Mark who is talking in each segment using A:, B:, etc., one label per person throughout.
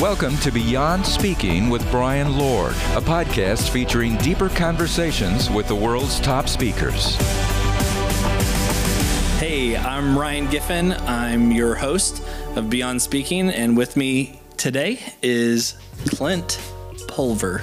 A: Welcome to Beyond Speaking with Brian Lord, a podcast featuring deeper conversations with the world's top speakers.
B: Hey, I'm Ryan Giffen. I'm your host of Beyond Speaking, and with me today is Clint Pulver.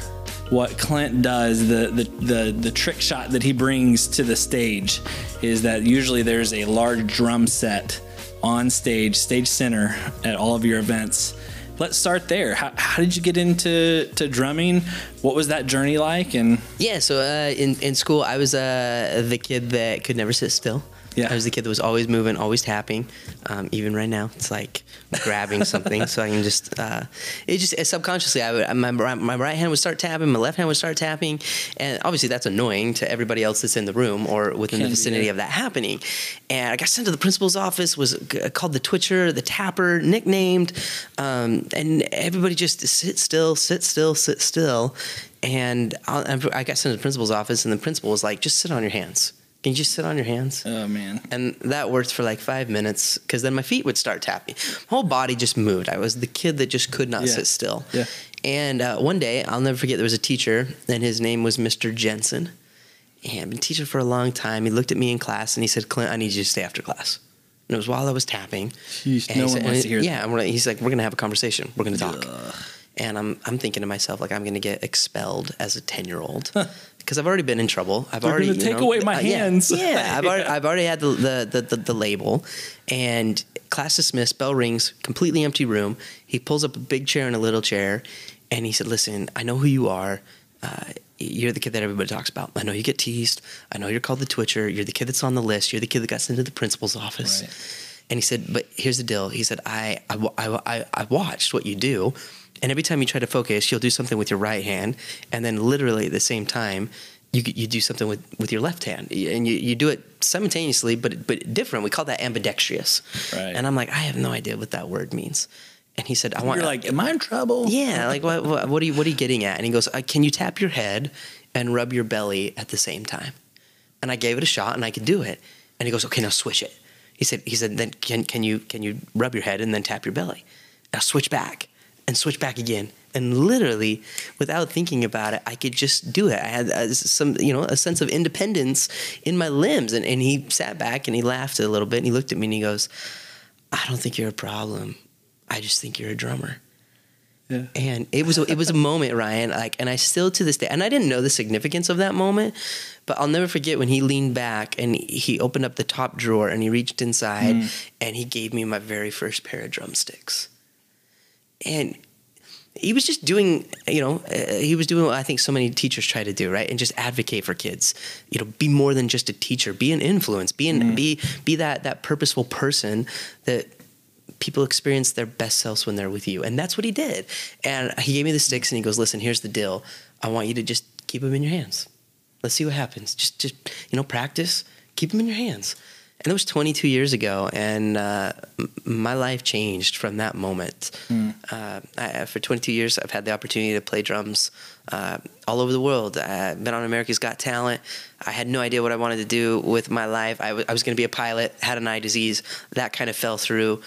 B: What Clint does, the, the, the, the trick shot that he brings to the stage, is that usually there's a large drum set on stage, stage center at all of your events let's start there. How, how did you get into to drumming? What was that journey like? And
C: yeah, so uh, in in school, I was uh, the kid that could never sit still. Yeah. I was the kid that was always moving, always tapping. Um, even right now, it's like grabbing something so I can just. Uh, it just subconsciously, I would my, my right hand would start tapping, my left hand would start tapping, and obviously that's annoying to everybody else that's in the room or within Can the vicinity of that happening. And I got sent to the principal's office, was called the Twitcher, the Tapper, nicknamed, um, and everybody just sit still, sit still, sit still. And I got sent to the principal's office, and the principal was like, "Just sit on your hands." Can you just sit on your hands?
B: Oh man!
C: And that worked for like five minutes because then my feet would start tapping. My whole body just moved. I was the kid that just could not yeah. sit still.
B: Yeah.
C: And uh, one day, I'll never forget. There was a teacher, and his name was Mr. Jensen. And I've been teaching for a long time. He looked at me in class and he said, "Clint, I need you to stay after class." And it was while I was tapping.
B: Jeez, no one
C: said,
B: wants to hear
C: yeah, that. Yeah, he's like, "We're gonna have a conversation. We're gonna talk." Ugh. And I'm I'm thinking to myself like I'm gonna get expelled as a ten year old because I've already been in trouble. I've
B: They're
C: already
B: you take know, away my uh, hands.
C: Yeah, yeah I've, already, I've already had the the, the the, the label, and class dismissed. Bell rings. Completely empty room. He pulls up a big chair and a little chair, and he said, "Listen, I know who you are." Uh, you're the kid that everybody talks about. I know you get teased. I know you're called the Twitcher. You're the kid that's on the list. You're the kid that got sent to the principal's office. Right. And he said, but here's the deal. He said, I, I, I, I watched what you do. And every time you try to focus, you'll do something with your right hand. And then literally at the same time, you, you do something with, with your left hand. And you, you do it simultaneously but but different. We call that ambidextrous.
B: Right.
C: and i'm like i have no idea what that word means. And he said i want
B: you're like am i in trouble?
C: Yeah like what, what, what are you what are you getting at? And he goes uh, can you tap your head and rub your belly at the same time? And i gave it a shot and i could do it. And he goes okay now switch it. He said he said then can, can you can you rub your head and then tap your belly? Now switch back and switch back again and literally without thinking about it i could just do it i had uh, some you know a sense of independence in my limbs and, and he sat back and he laughed a little bit and he looked at me and he goes i don't think you're a problem i just think you're a drummer
B: yeah.
C: And it was a, it was a moment, Ryan. Like, and I still to this day, and I didn't know the significance of that moment, but I'll never forget when he leaned back and he opened up the top drawer and he reached inside mm. and he gave me my very first pair of drumsticks. And he was just doing, you know, uh, he was doing what I think so many teachers try to do, right? And just advocate for kids. You know, be more than just a teacher. Be an influence. Be an, mm. be be that that purposeful person that people experience their best selves when they're with you. And that's what he did. And he gave me the sticks and he goes, "Listen, here's the deal. I want you to just keep them in your hands. Let's see what happens. Just just you know, practice. Keep them in your hands." And it was 22 years ago, and uh, my life changed from that moment. Mm. Uh, I, for 22 years, I've had the opportunity to play drums uh, all over the world. I've been on America's Got Talent. I had no idea what I wanted to do with my life. I, w- I was going to be a pilot, had an eye disease. That kind of fell through.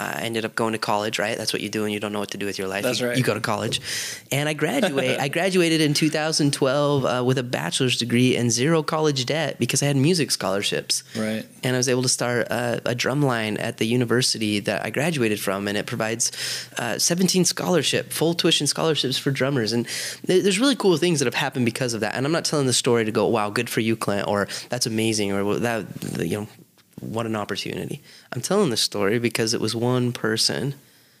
C: I ended up going to college, right? That's what you do when you don't know what to do with your life.
B: That's
C: you,
B: right.
C: You go to college, and I graduate. I graduated in 2012 uh, with a bachelor's degree and zero college debt because I had music scholarships.
B: Right.
C: And I was able to start a, a drum line at the university that I graduated from, and it provides uh, 17 scholarship, full tuition scholarships for drummers. And th- there's really cool things that have happened because of that. And I'm not telling the story to go, "Wow, good for you, Clint," or "That's amazing," or "That you know." What an opportunity. I'm telling this story because it was one person,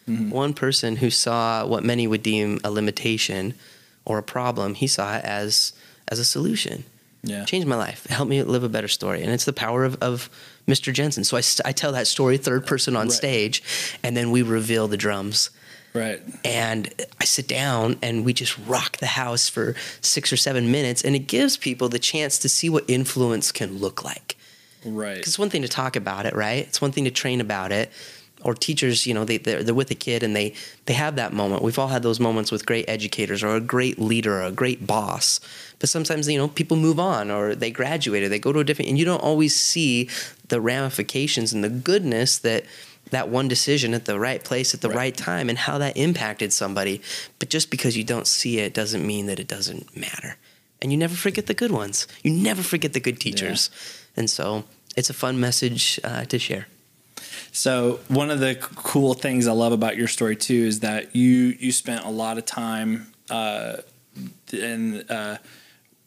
C: mm-hmm. one person who saw what many would deem a limitation or a problem. He saw it as as a solution.
B: Yeah.
C: Changed my life. Helped me live a better story. And it's the power of, of Mr. Jensen. So I, I tell that story third person on right. stage, and then we reveal the drums.
B: Right.
C: And I sit down and we just rock the house for six or seven minutes, and it gives people the chance to see what influence can look like.
B: Right.
C: Because it's one thing to talk about it, right? It's one thing to train about it. Or teachers, you know, they they're, they're with a kid and they they have that moment. We've all had those moments with great educators or a great leader or a great boss. But sometimes, you know, people move on or they graduate or they go to a different, and you don't always see the ramifications and the goodness that that one decision at the right place at the
B: Right.
C: right time and how that impacted somebody. But just because you don't see it doesn't mean that it doesn't matter. And you never forget the good ones. You never forget the good teachers. And so it's a fun message uh, to share.
B: So one of the cool things I love about your story too is that you you spent a lot of time uh, in uh,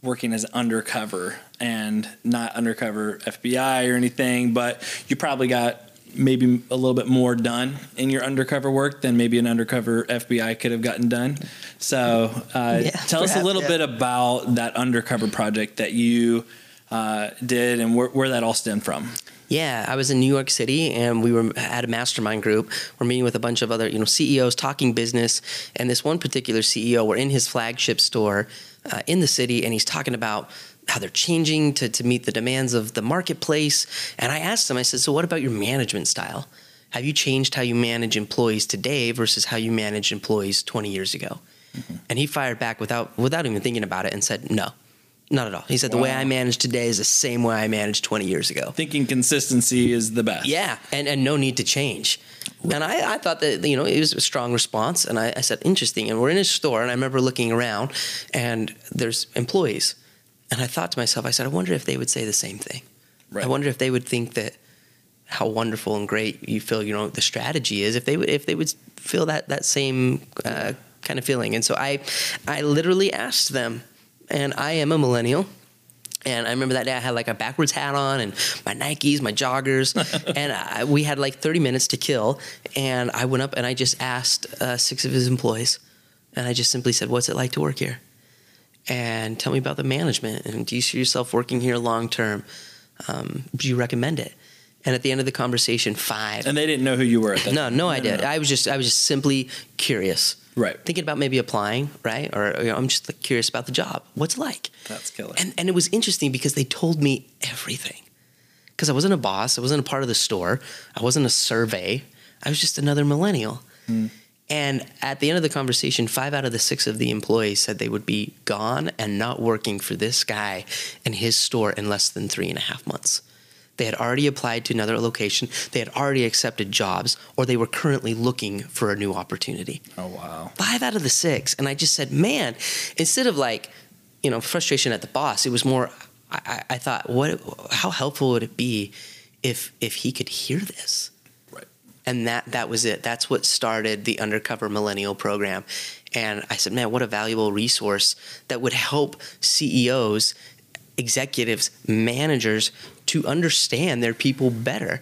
B: working as undercover and not undercover FBI or anything, but you probably got maybe a little bit more done in your undercover work than maybe an undercover FBI could have gotten done. So uh,
C: Yeah,
B: tell us a little
C: yeah.
B: bit about that undercover project that you uh, did and where, where that all stemmed from.
C: Yeah, I was in New York City, and we were at a mastermind group. We're meeting with a bunch of other, you know, CEOs talking business. And this one particular CEO, we're in his flagship store uh, in the city, and he's talking about how they're changing to to meet the demands of the marketplace. And I asked him, I said, "So what about your management style? Have you changed how you manage employees today versus how you managed employees 20 years ago?" And he fired back without without even thinking about it and said, "No." Not at all. He said, The way
B: Wow.
C: I manage today is the same way I managed 20 years ago.
B: Thinking consistency is the best.
C: Yeah, and, and no need to change. And I, I thought that, you know, it was a strong response. And I, I said, interesting. And we're in a store, and I remember looking around, and there's employees. And I thought to myself, I said, I wonder if they would say the same thing.
B: Right.
C: I wonder if they would think that how wonderful and great you feel, you know, the strategy is, if they would, if they would feel that, that same uh, kind of feeling. And so I, I literally asked them, and I am a millennial. And I remember that day I had like a backwards hat on and my Nikes, my joggers, and I, we had like 30 minutes to kill. And I went up and I just asked uh, six of his employees, and I just simply said, "What's it like to work here?" And tell me about the management. And do you see yourself working here long term? Um, do you recommend it? And at the end of the conversation, five.
B: And they didn't know who you were at that
C: no,
B: time.
C: no idea. I was just, I was just simply curious,
B: Right.
C: thinking about maybe applying, right? Or you know, I'm just like, curious about the job. What's it like?
B: That's killer.
C: And and it was interesting because they told me everything. Because I wasn't a boss, I wasn't a part of the store, I wasn't a survey. I was just another millennial. Hmm. And at the end of the conversation, five out of the six of the employees said they would be gone and not working for this guy and his store in less than three and a half months. They had already applied to another location, they had already accepted jobs, or they were currently looking for a new opportunity
B: oh wow.
C: five out of the six. And I just said, man, instead of like, you know, frustration at the boss, it was more, I, I- I thought, what, how helpful would it be if, if he could hear this?
B: Right.
C: And that, that was it. That's what started the Undercover Millennial program. And I said, man, what a valuable resource that would help CEOs, executives, managers to understand their people better.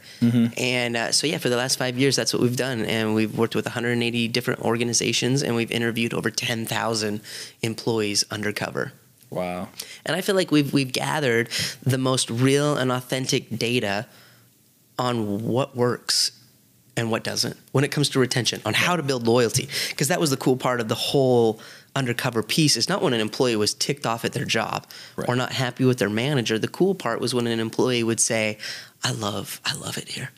C: And uh, so, yeah, for the last five years, that's what we've done. And we've worked with 180 different organizations and we've interviewed over 10,000 employees undercover.
B: Wow.
C: And I feel like we've, we've gathered the most real and authentic data on what works and what doesn't when it comes to retention, on how to build loyalty. Because that was the cool part of the whole undercover piece. Is not when an employee was ticked off at their job
B: Right.
C: or not happy with their manager. The cool part was when an employee would say, "I love, I love it here,"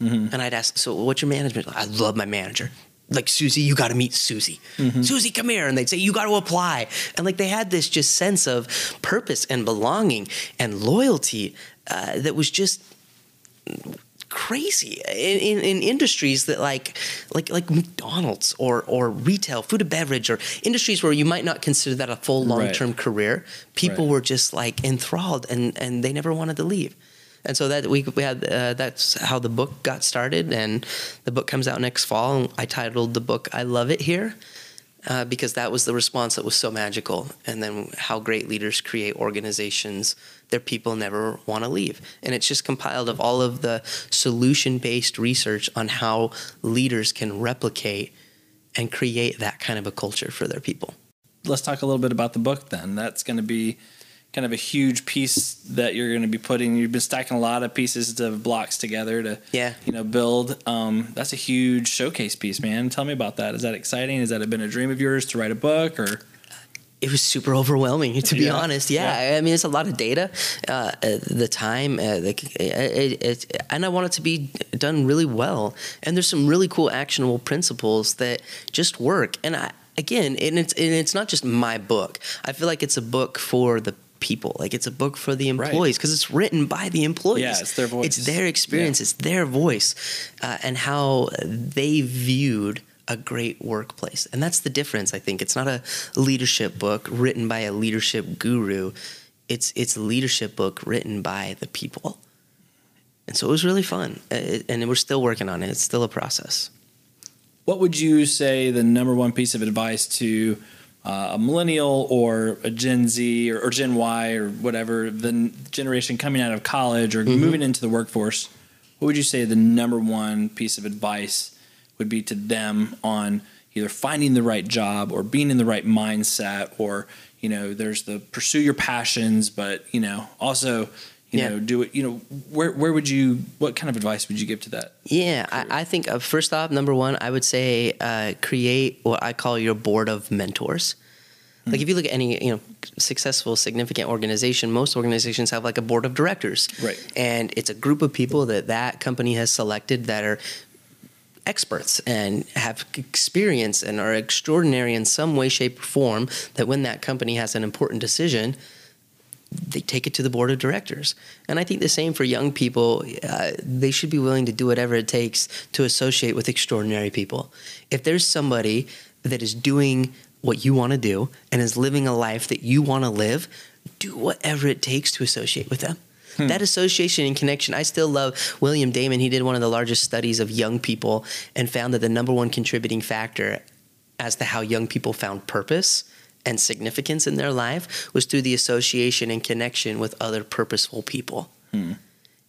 B: Mhm.
C: and I'd ask, "So what's your management?" I love my manager. Like Susie, you got to meet Susie. Susie, come here, and they'd say you got to apply, and like they had this just sense of purpose and belonging and loyalty uh, that was just crazy in, in, in industries that like like like McDonald's or or retail, food and beverage, or industries where you might not consider that a full long term career. People
B: Right.
C: were just like enthralled, and and they never wanted to leave. And so that we we had uh, that's how the book got started, and the book comes out next fall. And I titled the book "I Love It Here." Uh, because that was the response that was so magical, and then how great leaders create organizations their people never want to leave. And it's just compiled of all of the solution based research on how leaders can replicate and create that kind of a culture for their people.
B: Let's talk a little bit about the book then. That's going to be kind of a huge piece that you're going to be putting. You've been stacking a lot of pieces of blocks together to,
C: Yeah.
B: you know, build. Um, that's a huge showcase piece, man. Tell me about that. Is that exciting? Has that been a dream of yours to write a book or?
C: It was super overwhelming to be
B: Yeah.
C: honest yeah. i mean it's a lot of data uh, uh, the time uh, the, it, it, and i want it to be done really well and there's some really cool actionable principles that just work and i again and it's and it's not just my book i feel like it's a book for the people. Like it's a book for the employees because it's written by the employees.
B: Yeah, it's their voice.
C: It's their experience.
B: Yeah.
C: It's their voice, uh, and how they viewed a great workplace. And that's the difference. I think it's not a leadership book written by a leadership guru. It's it's a leadership book written by the people. And so it was really fun, Uh, and we're still working on it. It's still a process.
B: What would you say the number one piece of advice to uh, a millennial or a Gen Z or, or Gen Y or whatever, the n- generation coming out of college or moving into the workforce? What would you say the number one piece of advice would be to them on either finding the right job or being in the right mindset or, you know, there's the pursue your passions, but, you know, also, you
C: Yeah.
B: know, do it, you know, where, where would you, what kind of advice would you give to that?
C: Yeah, I, I think uh, first off, number one, I would say uh, create what I call your board of mentors. Like if you look at any you know successful, significant organization, most organizations have like a board of directors,
B: Right.
C: And it's a group of people that that company has selected that are experts and have experience and are extraordinary in some way, shape, or form. That when that company has an important decision, they take it to the board of directors. And I think the same for young people. Uh, they should be willing to do whatever it takes to associate with extraordinary people. If there's somebody that is doing what you want to do and is living a life that you want to live, do whatever it takes to associate with them. Hmm. That association and connection, I still love William Damon. He did one of the largest studies of young people and found that the number one contributing factor as to how young people found purpose and significance in their life was through the association and connection with other purposeful people. Hmm.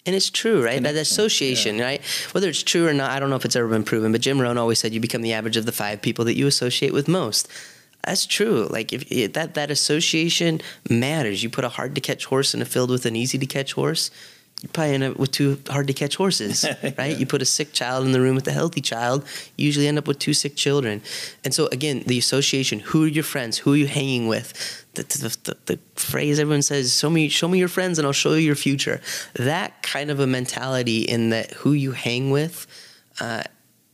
C: And it's true, right? That association, right? Whether it's true or not, I don't know if it's ever been proven, but Jim Rohn always said you become the average of the five people that you associate with most. That's true. Like if if that that association matters. You put a hard to catch horse in a field with an easy to catch horse, you probably end up with two hard to catch horses, right? You put a sick child in the room with a healthy child, you usually end up with two sick children. And so again, the association. Who are your friends? Who are you hanging with? The, the, the, the phrase everyone says, "Show me, show me your friends, and I'll show you your future." That kind of a mentality in that who you hang with. Uh,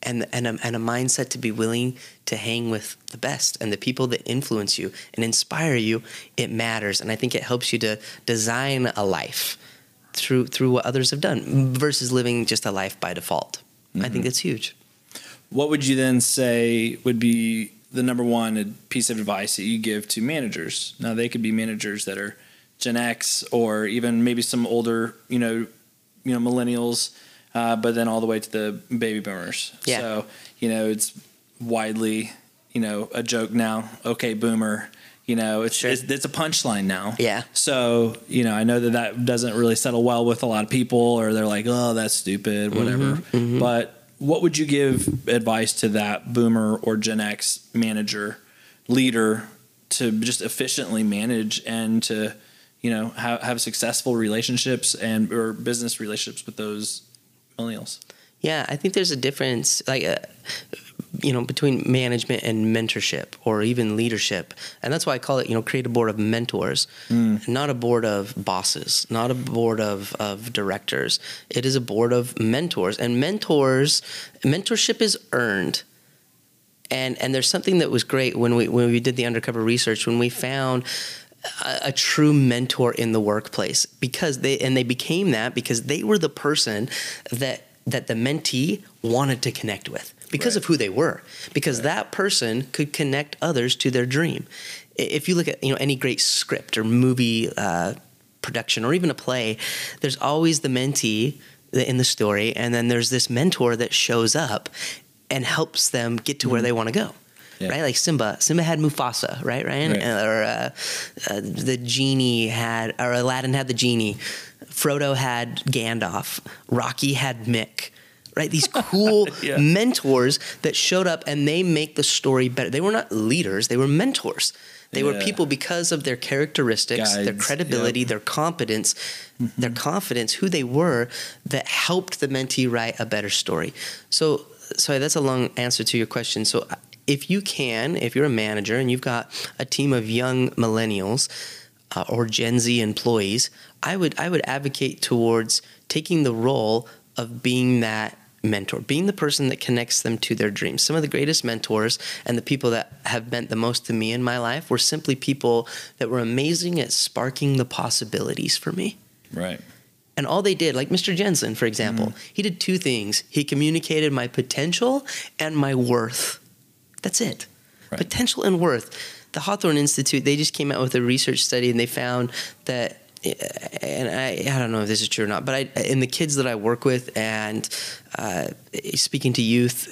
C: and and a, and a mindset to be willing to hang with the best and the people that influence you and inspire you it matters. And i think it helps you to design a life through through what others have done versus living just a life by default. I think mm-hmm. that's huge.
B: What would you then say would be the number one piece of advice that you give to managers? Now they could be managers that are Gen X or even maybe some older, you know, you know, millennials, uh, but then all the way to the baby boomers.
C: Yeah.
B: So you know, it's widely, you know, a joke now. Okay, boomer. You know, it's
C: Sure.
B: it's, it's a punchline now.
C: Yeah.
B: So you know, I know that that doesn't really settle well with a lot of people, or they're like, "Oh, that's stupid," whatever. But what would you give advice to that boomer or Gen X manager, leader, to just efficiently manage and to, you know, have, have successful relationships and or business relationships with those millennials?
C: Yeah, I think there's a difference, like, uh, you know, between management and mentorship or even leadership. And that's why I call it, you know, create a board of mentors, not a board of bosses, not a board of, of directors. It is a board of mentors. And mentors, mentorship is earned. And, and there's something that was great when we when we did the undercover research when we found a, a true mentor in the workplace because they and they became that because they were the person that that the mentee wanted to connect with because
B: Right.
C: of who they were because that person could connect others to their dream. If you look at you know any great script or movie uh, production or even a play there's always the mentee in the story and then there's this mentor that shows up and helps them get to where they want to go
B: Yeah.
C: right? Like Simba. Simba had Mufasa, right, Ryan?
B: Right.
C: Or uh, uh, the genie had, or Aladdin had the genie. Frodo had Gandalf. Rocky had Mick. Right? These cool
B: Yeah.
C: mentors that showed up and they make the story better. They were not leaders, they were mentors. They were people because of their characteristics, their credibility,
B: yep.
C: their competence, their confidence, who they were, that helped the mentee write a better story. So, sorry, that's a long answer to your question. So, if you can, if you're a manager and you've got a team of young millennials uh, or Gen Z employees, I would I would advocate towards taking the role of being that mentor, being the person that connects them to their dreams. Some of the greatest mentors and the people that have meant the most to me in my life were simply people that were amazing at sparking the possibilities for me.
B: Right.
C: And all they did, like Mr. Jensen, for example,
B: Mm-hmm.
C: he did two things. He communicated my potential and my worth. That's it.
B: Right.
C: Potential and worth. The Hawthorne Institute, they just came out with a research study and they found that and I, I don't know if this is true or not, but I, in the kids that I work with and uh, speaking to youth,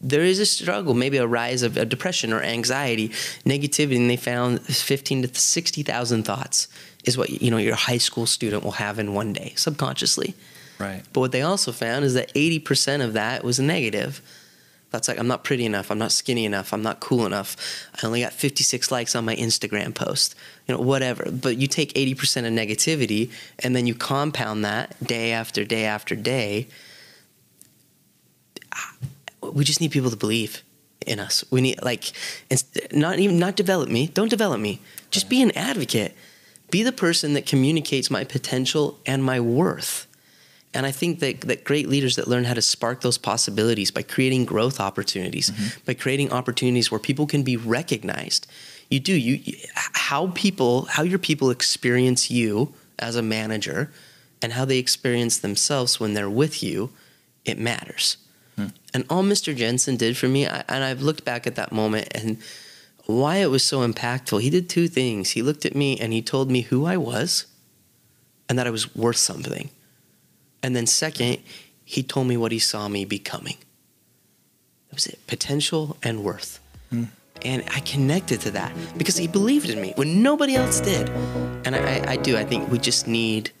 C: there is a struggle, maybe a rise of, of depression or anxiety, negativity, and they found 15 to 60,000 thoughts is what you know your high school student will have in one day subconsciously.
B: Right.
C: But what they also found is that 80% of that was negative. That's like, I'm not pretty enough. I'm not skinny enough. I'm not cool enough. I only got 56 likes on my Instagram post. You know, whatever. But you take 80% of negativity and then you compound that day after day after day. We just need people to believe in us. We need, like, not even, not develop me. Don't develop me. Just be an advocate. Be the person that communicates my potential and my worth. And I think that, that great leaders that learn how to spark those possibilities by creating growth opportunities, mm-hmm. by creating opportunities where people can be recognized. You do you you- how people how your people experience you as a manager and how they experience themselves when they're with you, it matters. Hmm. And all Mr. Jensen did for me, I, and I've looked back at that moment and why it was so impactful. He did two things. He looked at me and he told me who I was and that I was worth something. And then, second, he told me what he saw me becoming. That was it potential and worth. Hmm. And I connected to that because he believed in me when nobody else did. And I, I, I do. I think we just need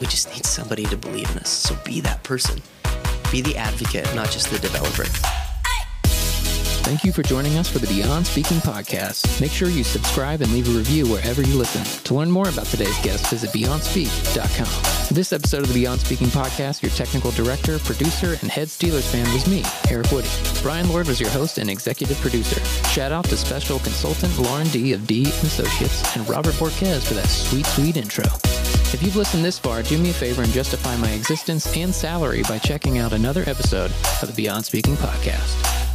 C: we just need somebody to believe in us. So be that person. Be the advocate, not just the developer.
D: Thank you for joining us for the Beyond Speaking podcast. Make sure you subscribe and leave a review wherever you listen. To learn more about today's guest, visit BeyondSpeak.com. This episode of the Beyond Speaking podcast, your technical director, producer, and head Steelers fan was me, Eric Woody. Brian Lord was your host and executive producer. Shout out to special consultant Lauren D of D Associates and Robert Borquez for that sweet, sweet intro. If you've listened this far, do me a favor and justify my existence and salary by checking out another episode of the Beyond Speaking podcast.